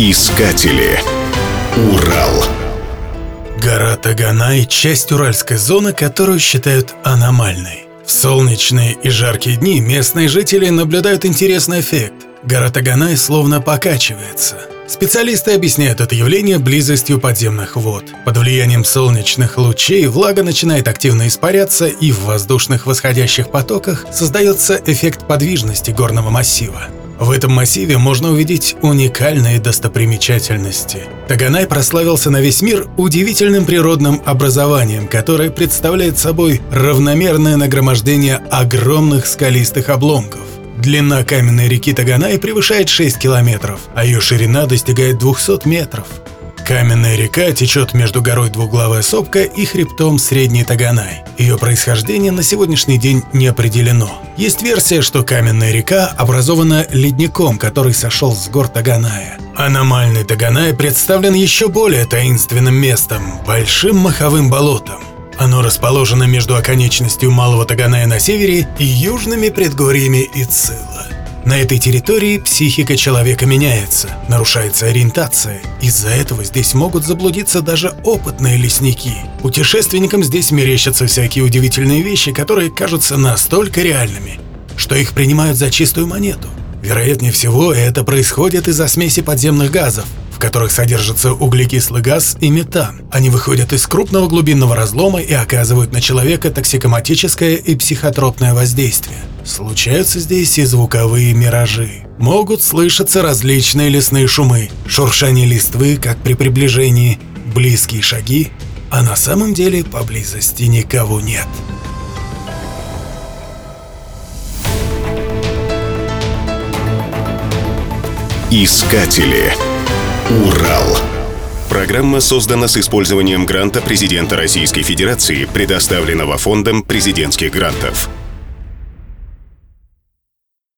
Искатели. Урал. Гора Таганай – часть уральской зоны, которую считают аномальной. В солнечные и жаркие дни местные жители наблюдают интересный эффект. Гора Таганай словно покачивается. Специалисты объясняют это явление близостью подземных вод. Под влиянием солнечных лучей влага начинает активно испаряться, и в воздушных восходящих потоках создается эффект подвижности горного массива. В этом массиве можно увидеть уникальные достопримечательности. Таганай прославился на весь мир удивительным природным образованием, которое представляет собой равномерное нагромождение огромных скалистых обломков. Длина каменной реки Таганай превышает 6 километров, а ее ширина достигает 200 метров. Каменная река течет между горой Двуглавая Сопка и хребтом Средний Таганай. Ее происхождение на сегодняшний день не определено. Есть версия, что каменная река образована ледником, который сошел с гор Таганая. Аномальный Таганай представлен еще более таинственным местом – большим маховым болотом. Оно расположено между оконечностью Малого Таганая на севере и южными предгорьями Ицила. На этой территории психика человека меняется, нарушается ориентация. Из-за этого здесь могут заблудиться даже опытные лесники. Путешественникам здесь мерещатся всякие удивительные вещи, которые кажутся настолько реальными, что их принимают за чистую монету. Вероятнее всего, это происходит из-за смеси подземных газов, в которых содержится углекислый газ и метан. Они выходят из крупного глубинного разлома и оказывают на человека токсикоматическое и психотропное воздействие. Случаются здесь и звуковые миражи. Могут слышаться различные лесные шумы, шуршание листвы, как при приближении, близкие шаги, а на самом деле поблизости никого нет. Искатели. Урал. Программа создана с использованием гранта президента Российской Федерации, предоставленного Фондом президентских грантов.